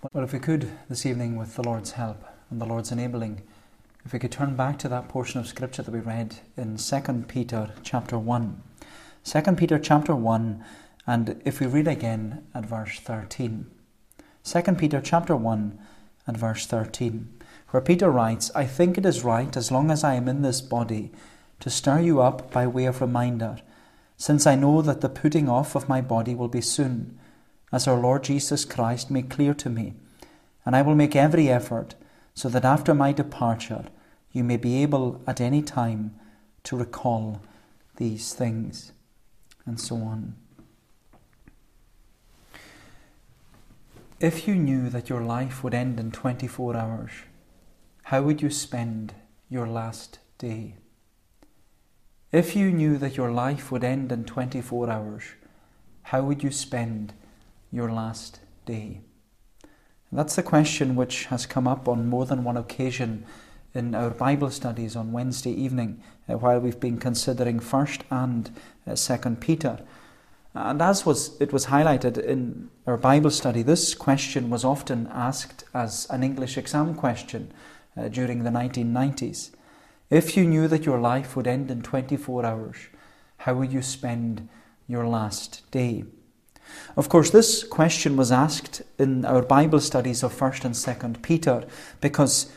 Well, if we could this evening, with the Lord's help and the Lord's enabling, if we could turn back to that portion of Scripture that we read in 2 Peter chapter 1. 2 Peter chapter 1, and if we read again at verse 13. 2 Peter chapter 1 and verse 13, where Peter writes, I think it is right, as long as I am in this body, to stir you up by way of reminder, since I know that the putting off of my body will be soon as our Lord Jesus Christ made clear to me, and I will make every effort so that after my departure you may be able at any time to recall these things, and so on. If you knew that your life would end in 24 hours, how would you spend your last day? If you knew that your life would end in 24 hours, how would you spend your last day? And that's the question which has come up on more than one occasion in our Bible studies on Wednesday evening uh, while we've been considering 1st and uh, 2nd Peter. And as was it was highlighted in our Bible study, this question was often asked as an English exam question uh, during the 1990s. If you knew that your life would end in 24 hours, how would you spend your last day? Of course, this question was asked in our Bible studies of 1st and 2nd Peter because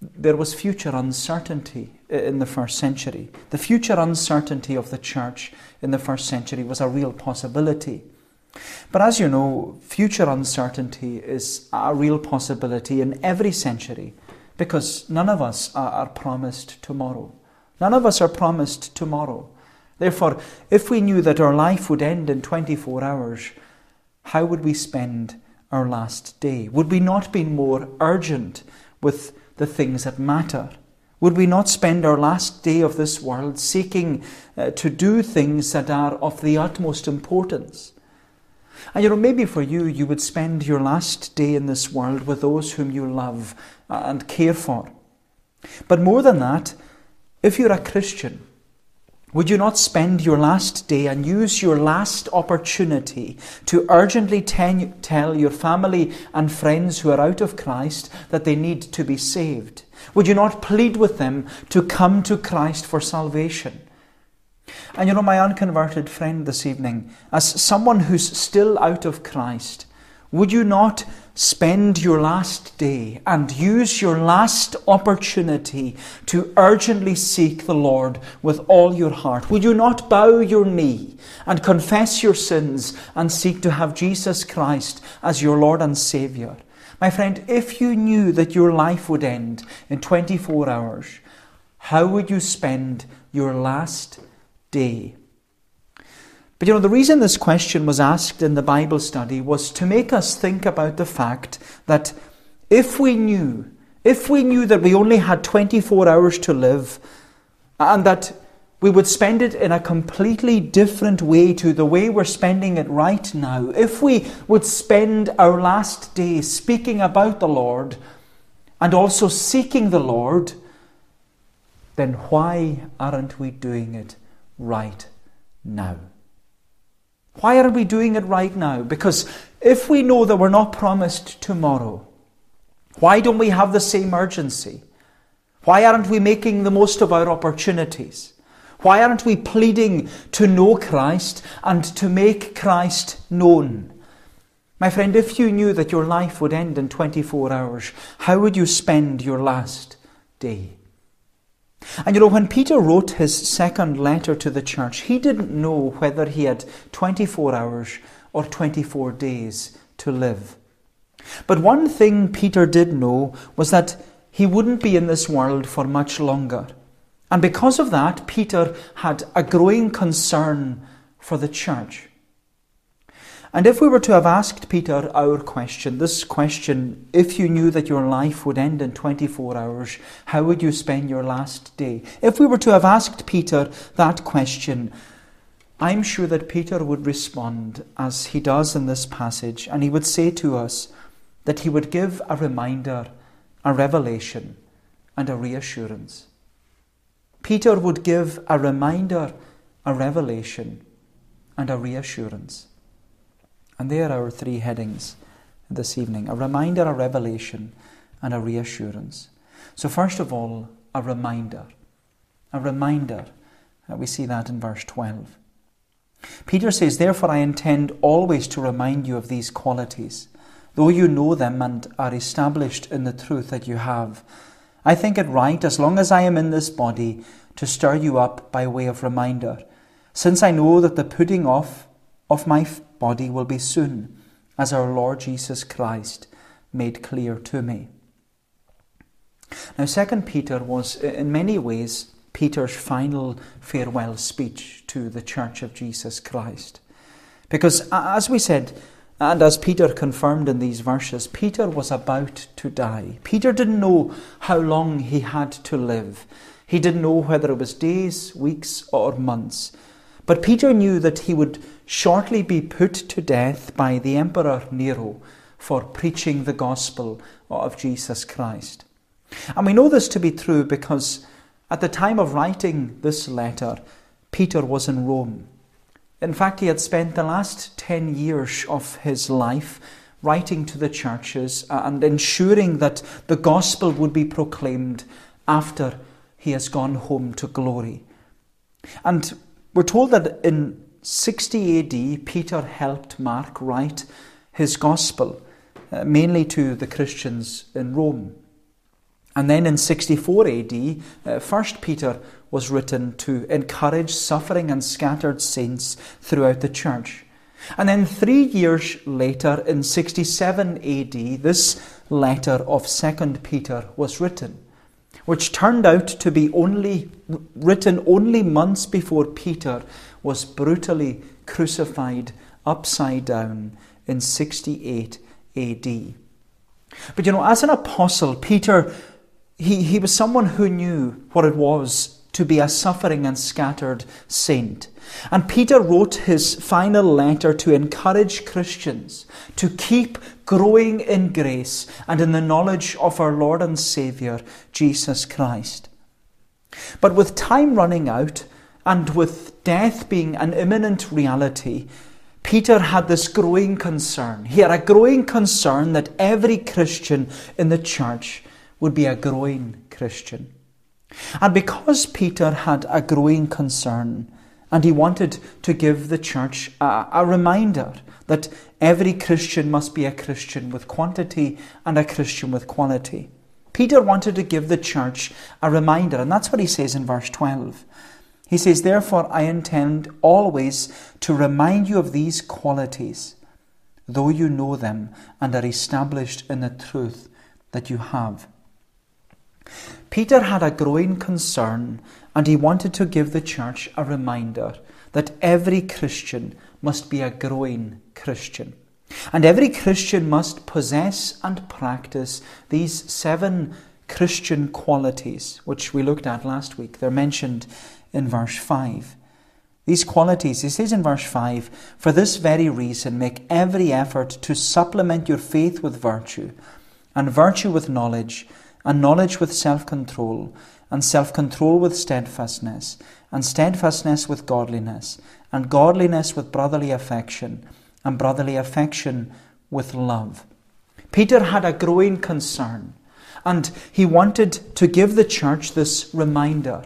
there was future uncertainty in the first century. The future uncertainty of the church in the first century was a real possibility. But as you know, future uncertainty is a real possibility in every century because none of us are promised tomorrow. None of us are promised tomorrow. Therefore, if we knew that our life would end in 24 hours, how would we spend our last day? Would we not be more urgent with the things that matter? Would we not spend our last day of this world seeking uh, to do things that are of the utmost importance? And you know, maybe for you, you would spend your last day in this world with those whom you love and care for. But more than that, if you're a Christian, would you not spend your last day and use your last opportunity to urgently ten- tell your family and friends who are out of Christ that they need to be saved? Would you not plead with them to come to Christ for salvation? And you know, my unconverted friend this evening, as someone who's still out of Christ, would you not spend your last day and use your last opportunity to urgently seek the Lord with all your heart? Will you not bow your knee and confess your sins and seek to have Jesus Christ as your Lord and Saviour? My friend, if you knew that your life would end in 24 hours, how would you spend your last day? But you know, the reason this question was asked in the Bible study was to make us think about the fact that if we knew, if we knew that we only had 24 hours to live, and that we would spend it in a completely different way to the way we're spending it right now, if we would spend our last day speaking about the Lord and also seeking the Lord, then why aren't we doing it right now? Why aren't we doing it right now? Because if we know that we're not promised tomorrow, why don't we have the same urgency? Why aren't we making the most of our opportunities? Why aren't we pleading to know Christ and to make Christ known? My friend, if you knew that your life would end in 24 hours, how would you spend your last day? And you know, when Peter wrote his second letter to the church, he didn't know whether he had 24 hours or 24 days to live. But one thing Peter did know was that he wouldn't be in this world for much longer. And because of that, Peter had a growing concern for the church. And if we were to have asked Peter our question, this question, if you knew that your life would end in 24 hours, how would you spend your last day? If we were to have asked Peter that question, I'm sure that Peter would respond as he does in this passage, and he would say to us that he would give a reminder, a revelation, and a reassurance. Peter would give a reminder, a revelation, and a reassurance. And there are our three headings this evening a reminder, a revelation, and a reassurance. So, first of all, a reminder. A reminder. Uh, we see that in verse 12. Peter says, Therefore, I intend always to remind you of these qualities, though you know them and are established in the truth that you have. I think it right, as long as I am in this body, to stir you up by way of reminder, since I know that the putting off of my body will be soon, as our Lord Jesus Christ made clear to me. Now, Second Peter was in many ways Peter's final farewell speech to the Church of Jesus Christ. Because, as we said, and as Peter confirmed in these verses, Peter was about to die. Peter didn't know how long he had to live. He didn't know whether it was days, weeks, or months. But Peter knew that he would shortly be put to death by the Emperor Nero for preaching the gospel of Jesus Christ. And we know this to be true because at the time of writing this letter, Peter was in Rome. In fact, he had spent the last 10 years of his life writing to the churches and ensuring that the gospel would be proclaimed after he has gone home to glory. And we're told that in 60 AD, Peter helped Mark write his gospel, uh, mainly to the Christians in Rome. And then in 64 AD, uh, First Peter was written to encourage suffering and scattered saints throughout the church. And then three years later, in 67 AD, this letter of Second Peter was written, which turned out to be only written only months before Peter was brutally crucified upside down in 68 AD. But you know, as an apostle, Peter he, he was someone who knew what it was to be a suffering and scattered saint. And Peter wrote his final letter to encourage Christians to keep growing in grace and in the knowledge of our Lord and Saviour, Jesus Christ. But with time running out and with death being an imminent reality, Peter had this growing concern. He had a growing concern that every Christian in the church would be a growing Christian. And because Peter had a growing concern and he wanted to give the church a, a, reminder that every Christian must be a Christian with quantity and a Christian with quality, Peter wanted to give the church a reminder, and that's what he says in verse 12. He says, Therefore, I intend always to remind you of these qualities, though you know them and are established in the truth that you have. Peter had a growing concern and he wanted to give the church a reminder that every Christian must be a growing Christian. And every Christian must possess and practice these seven Christian qualities, which we looked at last week. They're mentioned in verse 5. These qualities, he says in verse 5, for this very reason, make every effort to supplement your faith with virtue, and virtue with knowledge and knowledge with self control, and self control with steadfastness, and steadfastness with godliness, and godliness with brotherly affection, and brotherly affection with love. Peter had a growing concern, and he wanted to give the church this reminder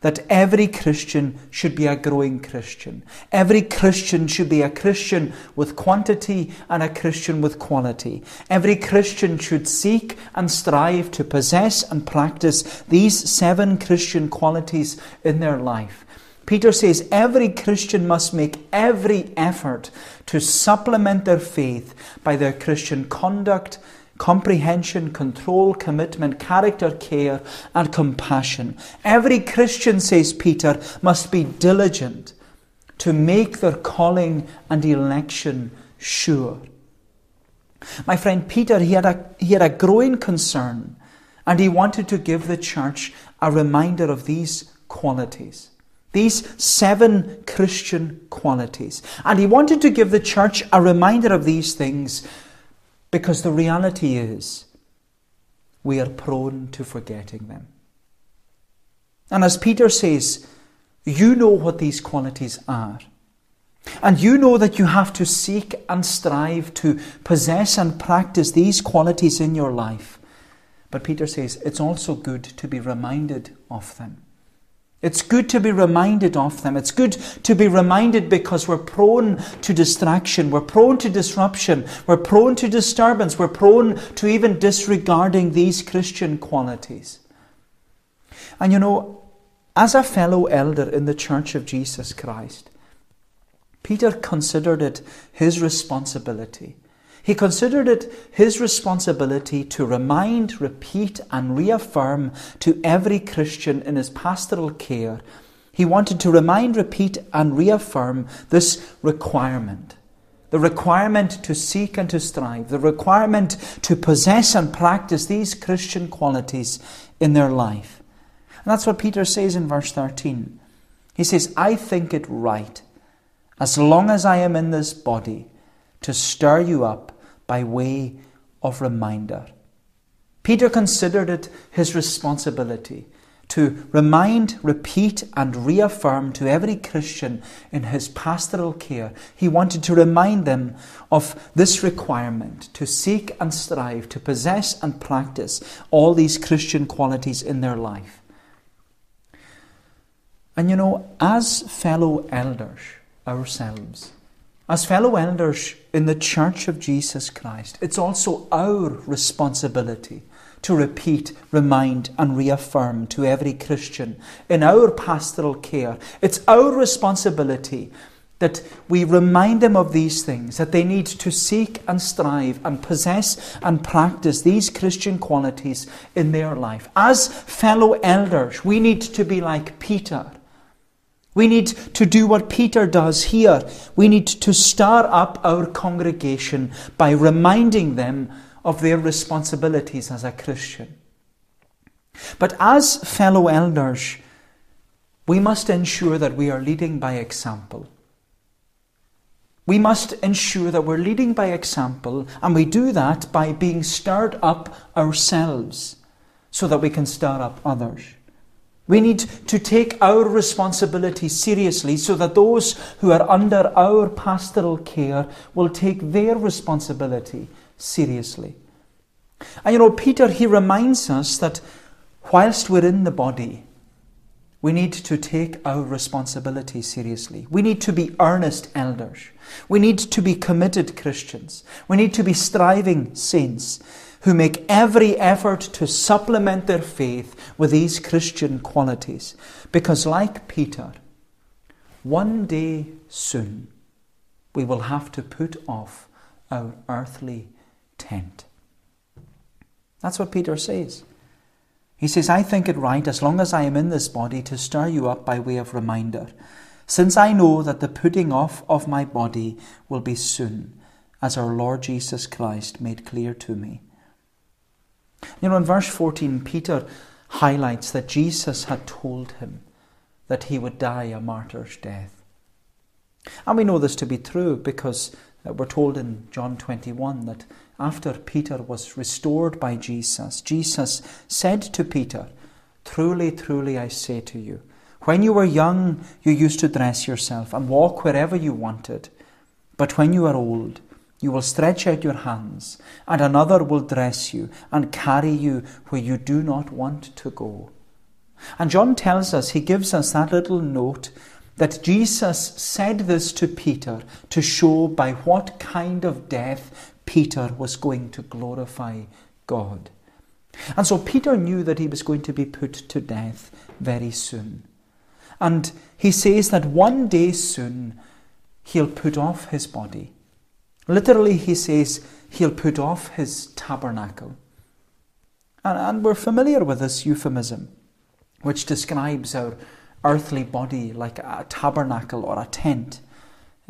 that every Christian should be a growing Christian. Every Christian should be a Christian with quantity and a Christian with quality. Every Christian should seek and strive to possess and practice these seven Christian qualities in their life. Peter says every Christian must make every effort to supplement their faith by their Christian conduct comprehension, control, commitment, character, care, and compassion. Every Christian, says Peter, must be diligent to make their calling and election sure. My friend Peter, he had a, he had a growing concern and he wanted to give the church a reminder of these qualities. These seven Christian qualities. And he wanted to give the church a reminder of these things because the reality is, we are prone to forgetting them. And as Peter says, you know what these qualities are. And you know that you have to seek and strive to possess and practice these qualities in your life. But Peter says it's also good to be reminded of them. It's good to be reminded of them. It's good to be reminded because we're prone to distraction, we're prone to disruption, we're prone to disturbance, we're prone to even disregarding these Christian qualities. And you know, as a fellow elder in the Church of Jesus Christ, Peter considered it his responsibility. He considered it his responsibility to remind, repeat, and reaffirm to every Christian in his pastoral care. He wanted to remind, repeat, and reaffirm this requirement the requirement to seek and to strive, the requirement to possess and practice these Christian qualities in their life. And that's what Peter says in verse 13. He says, I think it right as long as I am in this body, to stir you up by way of reminder. Peter considered it his responsibility to remind, repeat, and reaffirm to every Christian in his pastoral care. He wanted to remind them of this requirement to seek and strive to possess and practice all these Christian qualities in their life. And you know, as fellow elders, ourselves. As fellow elders in the Church of Jesus Christ, it's also our responsibility to repeat, remind, and reaffirm to every Christian in our pastoral care. It's our responsibility that we remind them of these things, that they need to seek and strive and possess and practice these Christian qualities in their life. As fellow elders, we need to be like Peter we need to do what Peter does here. We need to stir up our congregation by reminding them of their responsibilities as a Christian. But as fellow elders, we must ensure that we are leading by example. We must ensure that we're leading by example, and we do that by being stirred up ourselves so that we can stir up others. We need to take our responsibility seriously so that those who are under our pastoral care will take their responsibility seriously. And you know, Peter, he reminds us that whilst we're in the body, we need to take our responsibility seriously. We need to be earnest elders. We need to be committed Christians. We need to be striving saints who make every effort to supplement their faith with these Christian qualities. Because, like Peter, one day soon we will have to put off our earthly tent. That's what Peter says. He says, I think it right, as long as I am in this body, to stir you up by way of reminder, since I know that the putting off of my body will be soon, as our Lord Jesus Christ made clear to me. You know, in verse 14, Peter highlights that Jesus had told him that he would die a martyr's death. And we know this to be true because uh, we're told in John 21 that after Peter was restored by Jesus, Jesus said to Peter, Truly, truly, I say to you, when you were young, you used to dress yourself and walk wherever you wanted. But when you are old, you will stretch out your hands, and another will dress you and carry you where you do not want to go. And John tells us, he gives us that little note that Jesus said this to Peter to show by what kind of death Peter was going to glorify God. And so Peter knew that he was going to be put to death very soon. And he says that one day soon he'll put off his body Literally, he says he'll put off his tabernacle. And, and we're familiar with this euphemism, which describes our earthly body like a tabernacle or a tent.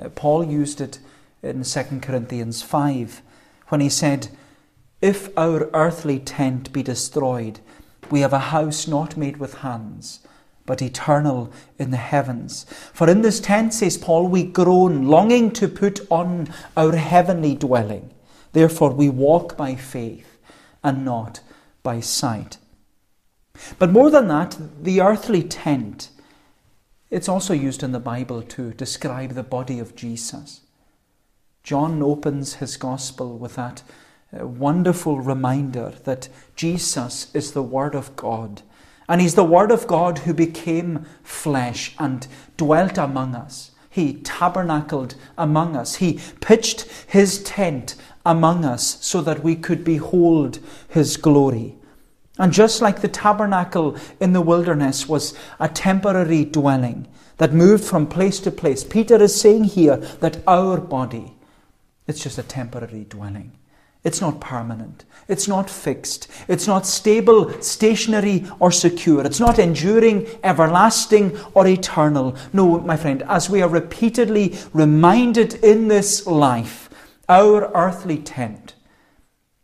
Uh, Paul used it in 2 Corinthians 5 when he said, If our earthly tent be destroyed, we have a house not made with hands but eternal in the heavens. For in this tent, says Paul, we groan, longing to put on our heavenly dwelling. Therefore, we walk by faith and not by sight. But more than that, the earthly tent It's also used in the Bible to describe the body of Jesus. John opens his gospel with that uh, wonderful reminder that Jesus is the Word of God. And He's the Word of God who became flesh and dwelt among us. He tabernacled among us. He pitched His tent among us so that we could behold His glory. And just like the tabernacle in the wilderness was a temporary dwelling that moved from place to place, Peter is saying here that our body, it's just a temporary dwelling. It's not permanent. It's not fixed. It's not stable, stationary, or secure. It's not enduring, everlasting, or eternal. No, my friend, as we are repeatedly reminded in this life, our earthly tent,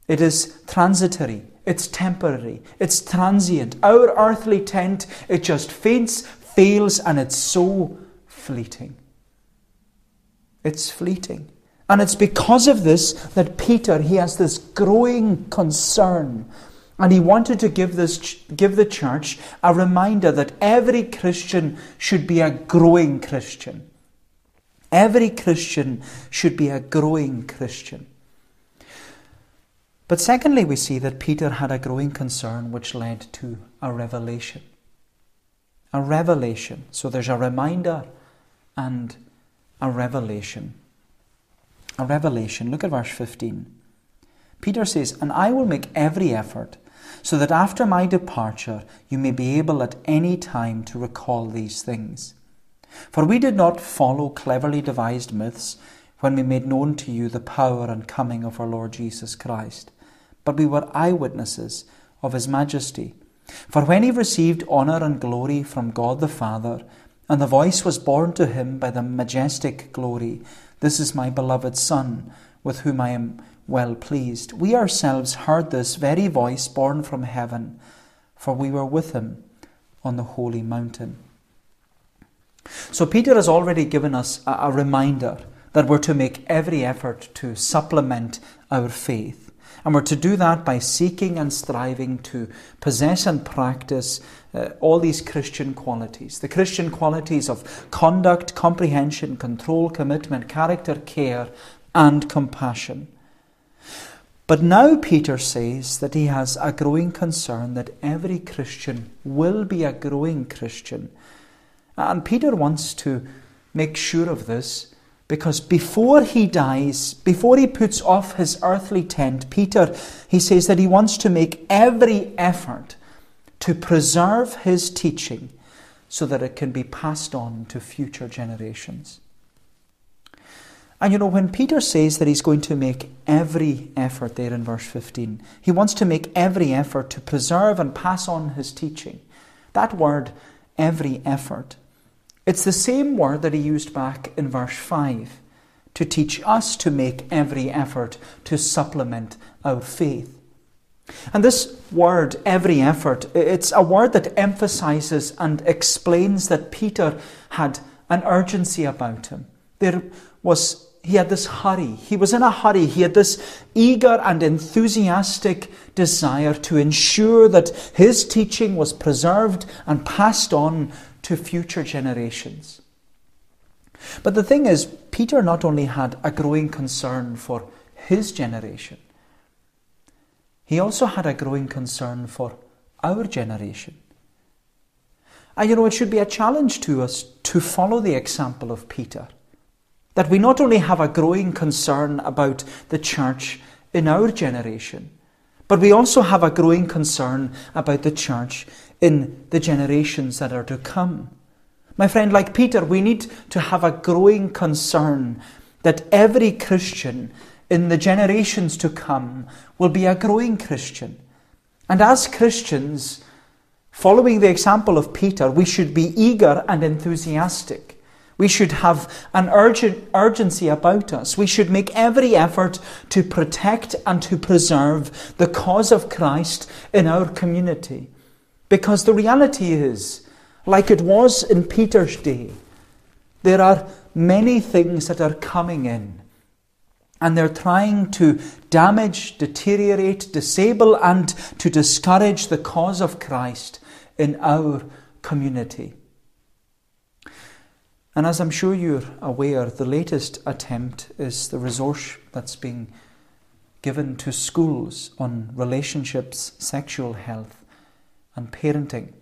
it is transitory, it's temporary, it's transient. Our earthly tent, it just faints, fails, and it's so fleeting. It's fleeting. And it's because of this that Peter, he has this growing concern. And he wanted to give, this, give the church a reminder that every Christian should be a growing Christian. Every Christian should be a growing Christian. But secondly, we see that Peter had a growing concern which led to a revelation. A revelation. So there's a reminder and a revelation a revelation. Look at verse 15. Peter says, And I will make every effort so that after my departure you may be able at any time to recall these things. For we did not follow cleverly devised myths when we made known to you the power and coming of our Lord Jesus Christ, but we were eyewitnesses of his majesty. For when he received honour and glory from God the Father, and the voice was borne to him by the majestic glory, this is my beloved Son, with whom I am well pleased. We ourselves heard this very voice borne from heaven, for we were with him on the holy mountain. So, Peter has already given us a, reminder that we're to make every effort to supplement our faith. And we're to do that by seeking and striving to possess and practice uh, all these Christian qualities the Christian qualities of conduct, comprehension, control, commitment, character, care, and compassion. But now Peter says that he has a growing concern that every Christian will be a growing Christian. And Peter wants to make sure of this because before he dies, before he puts off his earthly tent, Peter, he says that he wants to make every effort to preserve his teaching so that it can be passed on to future generations. And you know, when Peter says that he's going to make every effort there in verse 15, he wants to make every effort to preserve and pass on his teaching. That word, every effort, it's the same word that he used back in verse 5 to teach us to make every effort to supplement our faith. And this word, every effort, it's a word that emphasizes and explains that Peter had an urgency about him. There was he had this hurry. He was in a hurry. He had this eager and enthusiastic desire to ensure that his teaching was preserved and passed on to future generations. But the thing is, Peter not only had a growing concern for his generation, he also had a growing concern for our generation. And you know, it should be a challenge to us to follow the example of Peter. That we not only have a growing concern about the church in our generation, but we also have a growing concern about the church in the generations that are to come. My friend, like Peter, we need to have a growing concern that every Christian in the generations to come will be a growing Christian. And as Christians, following the example of Peter, we should be eager and enthusiastic. We should have an urgent urgency about us. We should make every effort to protect and to preserve the cause of Christ in our community. Because the reality is, like it was in Peter's day, there are many things that are coming in. And they're trying to damage, deteriorate, disable, and to discourage the cause of Christ in our community. And as I'm sure you're aware, the latest attempt is the resource that's being given to schools on relationships, sexual health, and parenting,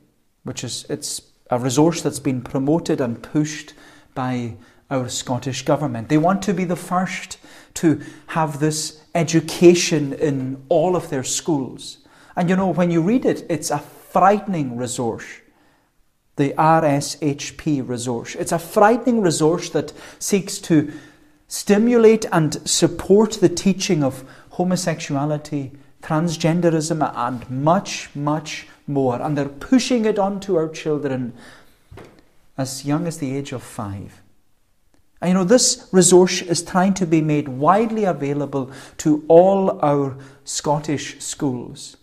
which is it's a resource that's been promoted and pushed by our Scottish government. They want to be the first to have this education in all of their schools. And you know, when you read it, it's a frightening resource. The RSHP resource. It's a frightening resource that seeks to stimulate and support the teaching of homosexuality, transgenderism, and much, much more. And they're pushing it onto our children as young as the age of five. And you know, this resource is trying to be made widely available to all our Scottish schools.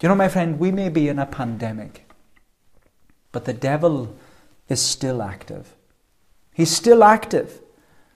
You know, my friend, we may be in a pandemic, but the devil is still active. He's still active.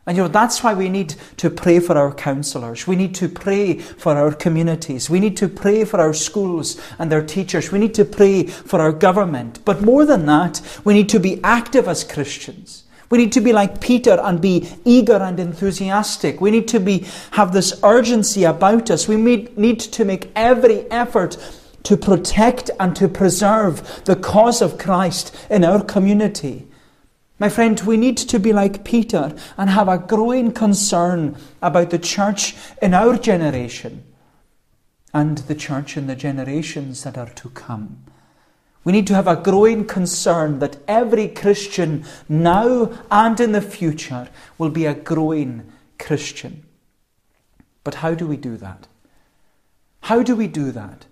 And you know, that's why we need to pray for our counselors. We need to pray for our communities. We need to pray for our schools and their teachers. We need to pray for our government. But more than that, we need to be active as Christians. We need to be like Peter and be eager and enthusiastic. We need to be, have this urgency about us. We need to make every effort to protect and to preserve the cause of Christ in our community. My friend, we need to be like Peter and have a growing concern about the church in our generation and the church in the generations that are to come. We need to have a growing concern that every Christian now and in the future will be a growing Christian. But how do we do that? How do we do that?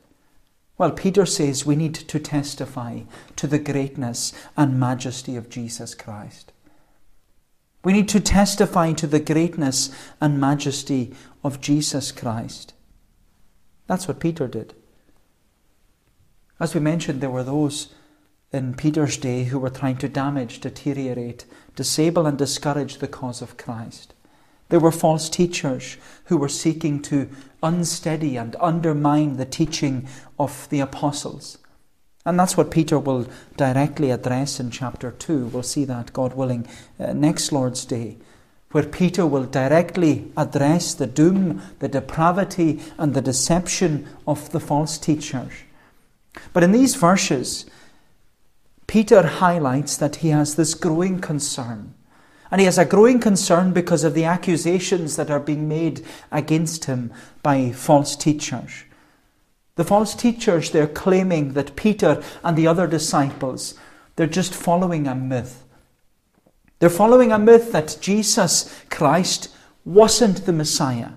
Well, Peter says we need to testify to the greatness and majesty of Jesus Christ. We need to testify to the greatness and majesty of Jesus Christ. That's what Peter did. As we mentioned, there were those in Peter's day who were trying to damage, deteriorate, disable, and discourage the cause of Christ. There were false teachers who were seeking to unsteady and undermine the teaching of the apostles. And that's what Peter will directly address in chapter 2. We'll see that, God willing, uh, next Lord's Day, where Peter will directly address the doom, the depravity, and the deception of the false teachers. But in these verses, Peter highlights that he has this growing concern and he has a growing concern because of the accusations that are being made against him by false teachers. The false teachers, they're claiming that Peter and the other disciples, they're just following a myth. They're following a myth that Jesus Christ wasn't the Messiah.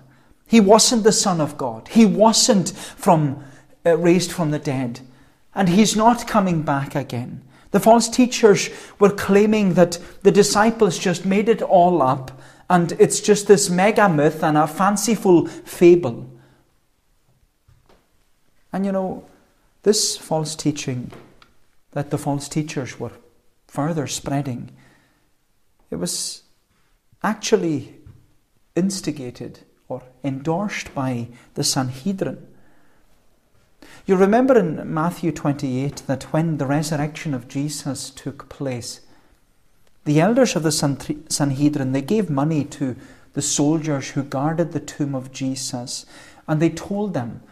He wasn't the Son of God. He wasn't from, uh, raised from the dead. And he's not coming back again. The false teachers were claiming that the disciples just made it all up and it's just this mega myth and a fanciful fable. And you know, this false teaching that the false teachers were further spreading, it was actually instigated or endorsed by the Sanhedrin. You remember in Matthew 28 that when the resurrection of Jesus took place, the elders of the Sanhedrin they gave money to the soldiers who guarded the tomb of Jesus, and they told them,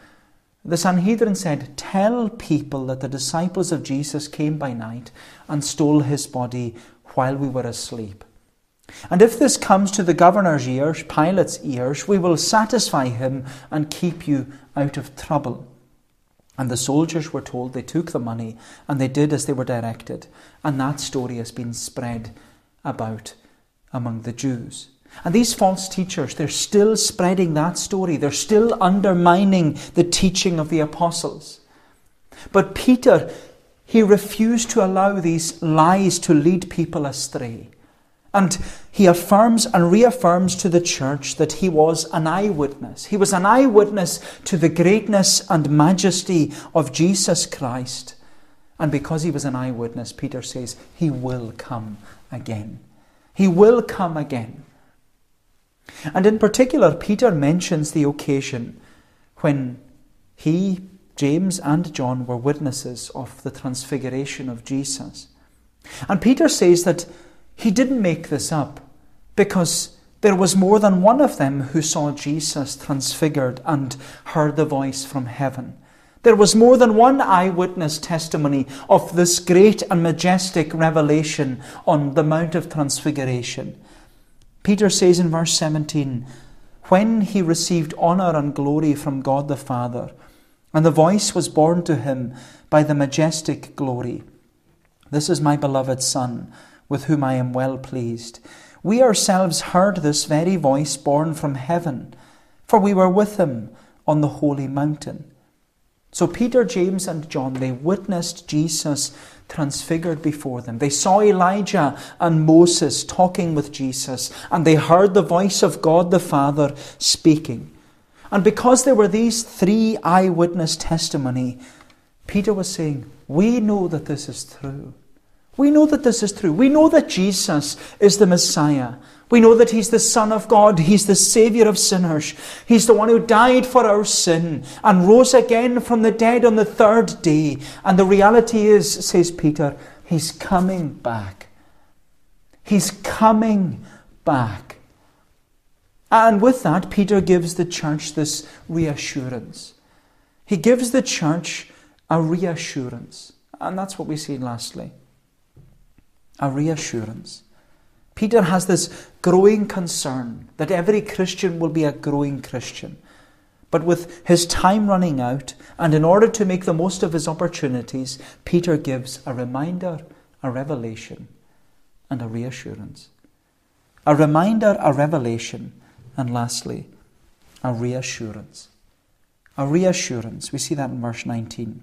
the Sanhedrin said, Tell people that the disciples of Jesus came by night and stole his body while we were asleep. And if this comes to the governor's ears, Pilate's ears, we will satisfy him and keep you out of trouble. And the soldiers were told they took the money and they did as they were directed. And that story has been spread about among the Jews. And these false teachers, they're still spreading that story. They're still undermining the teaching of the apostles. But Peter, he refused to allow these lies to lead people astray. And he affirms and reaffirms to the church that he was an eyewitness. He was an eyewitness to the greatness and majesty of Jesus Christ. And because he was an eyewitness, Peter says, he will come again. He will come again. And in particular, Peter mentions the occasion when he, James, and John were witnesses of the transfiguration of Jesus. And Peter says that He didn't make this up because there was more than one of them who saw Jesus transfigured and heard the voice from heaven. There was more than one eyewitness testimony of this great and majestic revelation on the Mount of Transfiguration. Peter says in verse 17, When he received honour and glory from God the Father, and the voice was borne to him by the majestic glory, This is my beloved Son, with whom I am well pleased. We ourselves heard this very voice borne from heaven, for we were with him on the holy mountain. So Peter, James, and John, they witnessed Jesus transfigured before them. They saw Elijah and Moses talking with Jesus, and they heard the voice of God the Father speaking. And because there were these three eyewitness testimony, Peter was saying, We know that this is true. We know that this is true. We know that Jesus is the Messiah. We know that He's the Son of God. He's the Saviour of sinners. He's the one who died for our sin and rose again from the dead on the third day. And the reality is, says Peter, He's coming back. He's coming back. And with that, Peter gives the church this reassurance. He gives the church a reassurance. And that's what we see lastly a reassurance. Peter has this growing concern that every Christian will be a growing Christian. But with his time running out, and in order to make the most of his opportunities, Peter gives a reminder, a revelation, and a reassurance. A reminder, a revelation, and lastly, a reassurance. A reassurance. We see that in verse 19.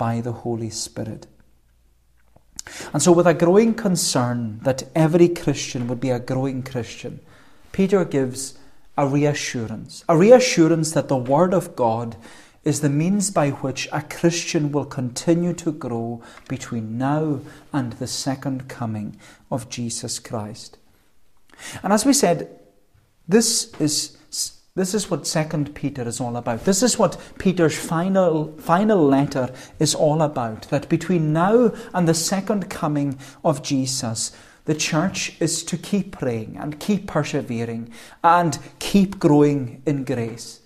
by the Holy Spirit. And so, with a growing concern that every Christian would be a growing Christian, Peter gives a reassurance a reassurance that the Word of God is the means by which a Christian will continue to grow between now and the second coming of Jesus Christ. And as we said, this is this is what Second Peter is all about. This is what Peter's final, final letter is all about. That between now and the second coming of Jesus, the church is to keep praying and keep persevering and keep growing in grace.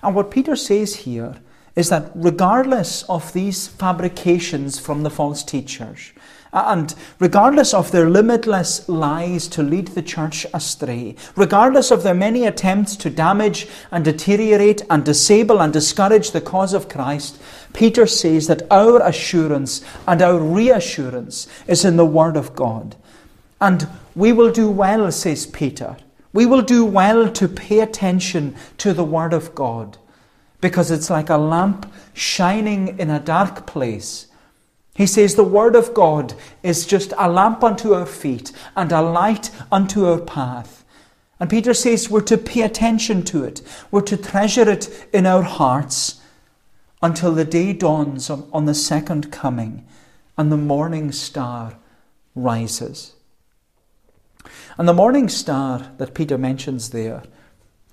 And what Peter says here is that regardless of these fabrications from the false teachers, Uh, and regardless of their limitless lies to lead the church astray, regardless of their many attempts to damage and deteriorate and disable and discourage the cause of Christ, Peter says that our assurance and our reassurance is in the Word of God. And we will do well, says Peter. We will do well to pay attention to the Word of God because it's like a lamp shining in a dark place he says the Word of God is just a lamp unto our feet and a light unto our path. And Peter says we're to pay attention to it, we're to treasure it in our hearts until the day dawns on, the second coming and the morning star rises. And the morning star that Peter mentions there,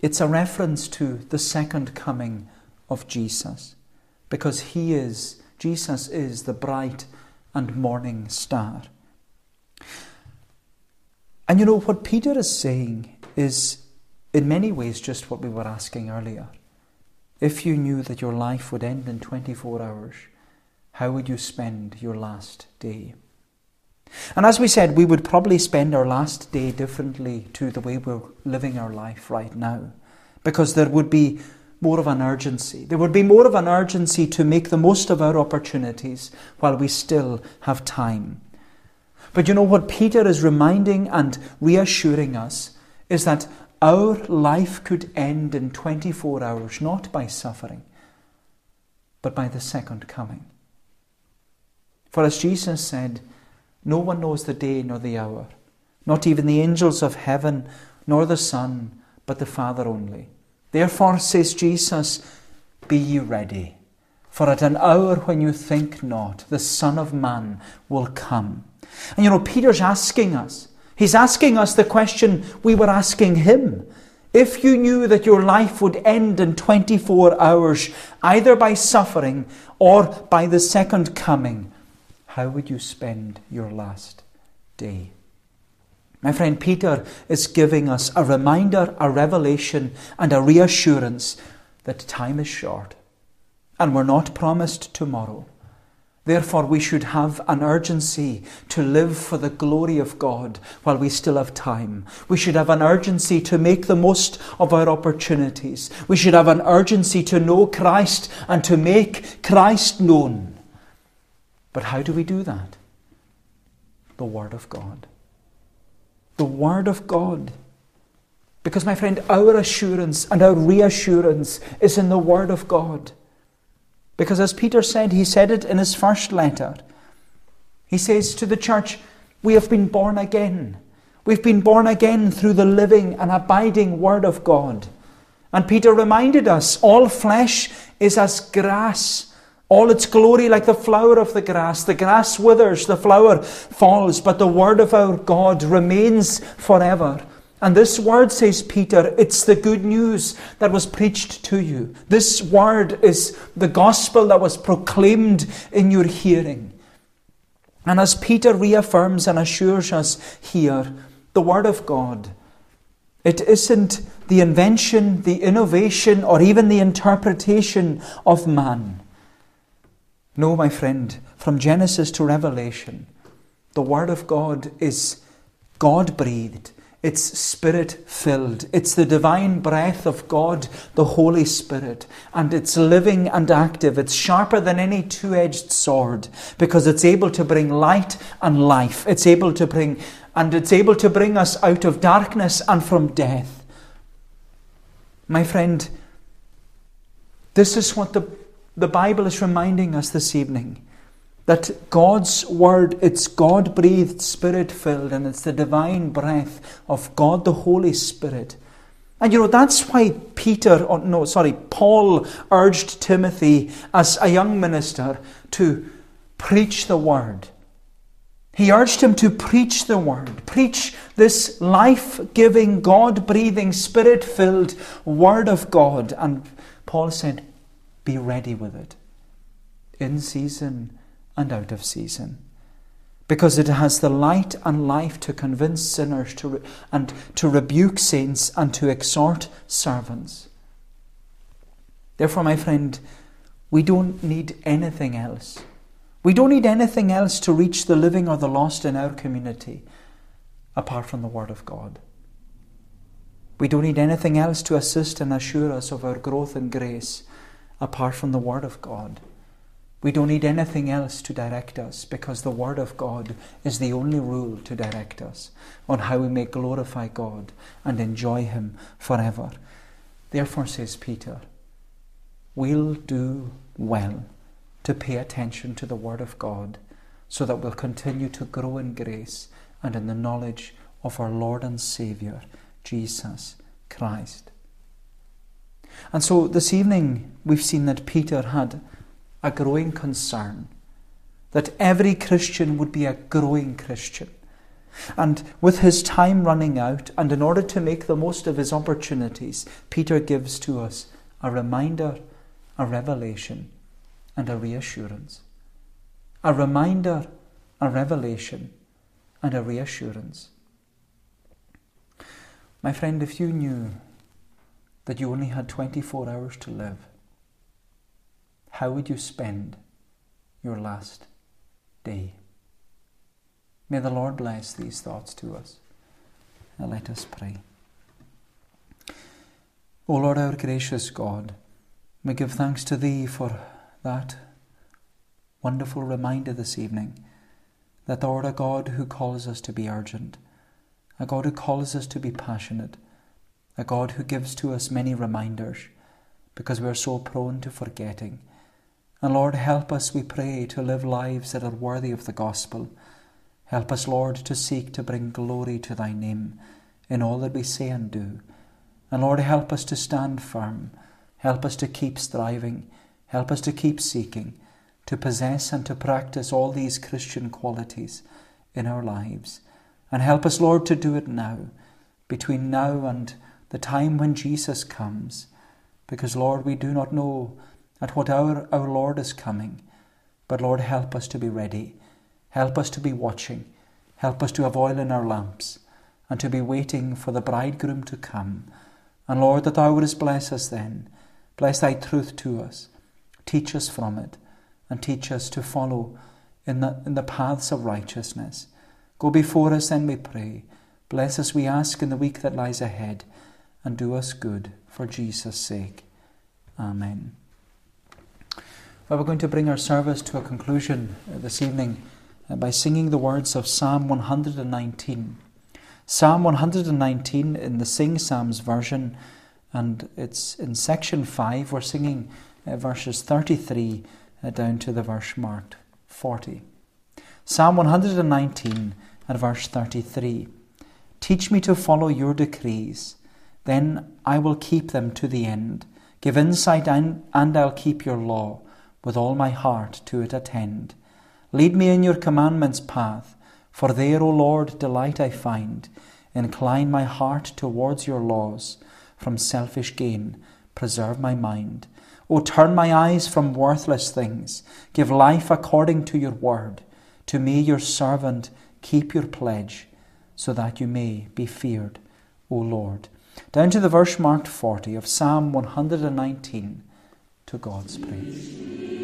it's a reference to the second coming of Jesus because he is Jesus is the bright and morning star. And you know, what Peter is saying is, in many ways, just what we were asking earlier. If you knew that your life would end in 24 hours, how would you spend your last day? And as we said, we would probably spend our last day differently to the way we're living our life right now, because there would be more of an urgency. There would be more of an urgency to make the most of our opportunities while we still have time. But you know what Peter is reminding and reassuring us is that our life could end in 24 hours, not by suffering, but by the second coming. For as Jesus said, no one knows the day nor the hour, not even the angels of heaven, nor the Son, but the Father only. Therefore, says Jesus, be ye ready, for at an hour when you think not, the Son of Man will come. And you know, Peter's asking us, he's asking us the question we were asking him. If you knew that your life would end in 24 hours, either by suffering or by the second coming, how would you spend your last day? My friend Peter is giving us a reminder, a revelation, and a reassurance that time is short and we're not promised tomorrow. Therefore, we should have an urgency to live for the glory of God while we still have time. We should have an urgency to make the most of our opportunities. We should have an urgency to know Christ and to make Christ known. But how do we do that? The Word of God the Word of God. Because, my friend, our assurance and our reassurance is in the Word of God. Because, as Peter said, he said it in his first letter. He says to the church, We have been born again. We've been born again through the living and abiding Word of God. And Peter reminded us all flesh is as grass all its glory like the flower of the grass. The grass withers, the flower falls, but the word of our God remains forever. And this word, says Peter, it's the good news that was preached to you. This word is the gospel that was proclaimed in your hearing. And as Peter reaffirms and assures us here, the word of God, it isn't the invention, the innovation, or even the interpretation of man. No, my friend, from Genesis to Revelation, the Word of God is God breathed. It's spirit filled. It's the divine breath of God, the Holy Spirit. And it's living and active. It's sharper than any two edged sword because it's able to bring light and life. It's able to bring, and it's able to bring us out of darkness and from death. My friend, this is what the the Bible is reminding us this evening that God's word, it's God breathed, spirit filled, and it's the divine breath of God the Holy Spirit. And you know, that's why Peter, or no, sorry, Paul urged Timothy as a young minister to preach the word. He urged him to preach the word, preach this life giving, God breathing, spirit filled word of God. And Paul said, be ready with it, in season and out of season. Because it has the light and life to convince sinners to re- and to rebuke saints and to exhort servants. Therefore, my friend, we don't need anything else. We don't need anything else to reach the living or the lost in our community apart from the Word of God. We don't need anything else to assist and assure us of our growth in grace apart from the Word of God. We don't need anything else to direct us because the Word of God is the only rule to direct us on how we may glorify God and enjoy Him forever. Therefore, says Peter, we'll do well to pay attention to the Word of God so that we'll continue to grow in grace and in the knowledge of our Lord and Saviour, Jesus Christ. And so this evening, we've seen that Peter had a growing concern that every Christian would be a growing Christian. And with his time running out, and in order to make the most of his opportunities, Peter gives to us a reminder, a revelation, and a reassurance. A reminder, a revelation, and a reassurance. My friend, if you knew that you only had 24 hours to live, how would you spend your last day? May the Lord bless these thoughts to us. Now let us pray. O Lord, our gracious God, we give thanks to Thee for that wonderful reminder this evening that Thou art a God who calls us to be urgent, a God who calls us to be passionate, a God who gives to us many reminders because we are so prone to forgetting. And Lord, help us, we pray, to live lives that are worthy of the gospel. Help us, Lord, to seek to bring glory to thy name in all that we say and do. And Lord, help us to stand firm. Help us to keep striving. Help us to keep seeking, to possess and to practice all these Christian qualities in our lives. And help us, Lord, to do it now, between now and the time when Jesus comes. Because, Lord, we do not know at what hour our Lord is coming. But, Lord, help us to be ready. Help us to be watching. Help us to have oil in our lamps and to be waiting for the bridegroom to come. And, Lord, that thou wouldest bless us then. Bless thy truth to us. Teach us from it and teach us to follow in the, in the paths of righteousness. Go before us, then, we pray. Bless us, we ask, in the week that lies ahead, and do us good for Jesus' sake. Amen. Well, we're going to bring our service to a conclusion uh, this evening uh, by singing the words of Psalm 119. Psalm 119 in the Sing Psalms version, and it's in section 5. We're singing uh, verses 33 uh, down to the verse marked 40. Psalm 119 and verse 33. Teach me to follow your decrees, then I will keep them to the end. Give insight and, I'll keep your law with all my heart to it attend. Lead me in your commandments' path, for there, O Lord, delight I find. Incline my heart towards your laws, from selfish gain preserve my mind. O turn my eyes from worthless things, give life according to your word. To me, your servant, keep your pledge, so that you may be feared, O Lord. Down to the verse marked 40 of Psalm 119 to God's praise.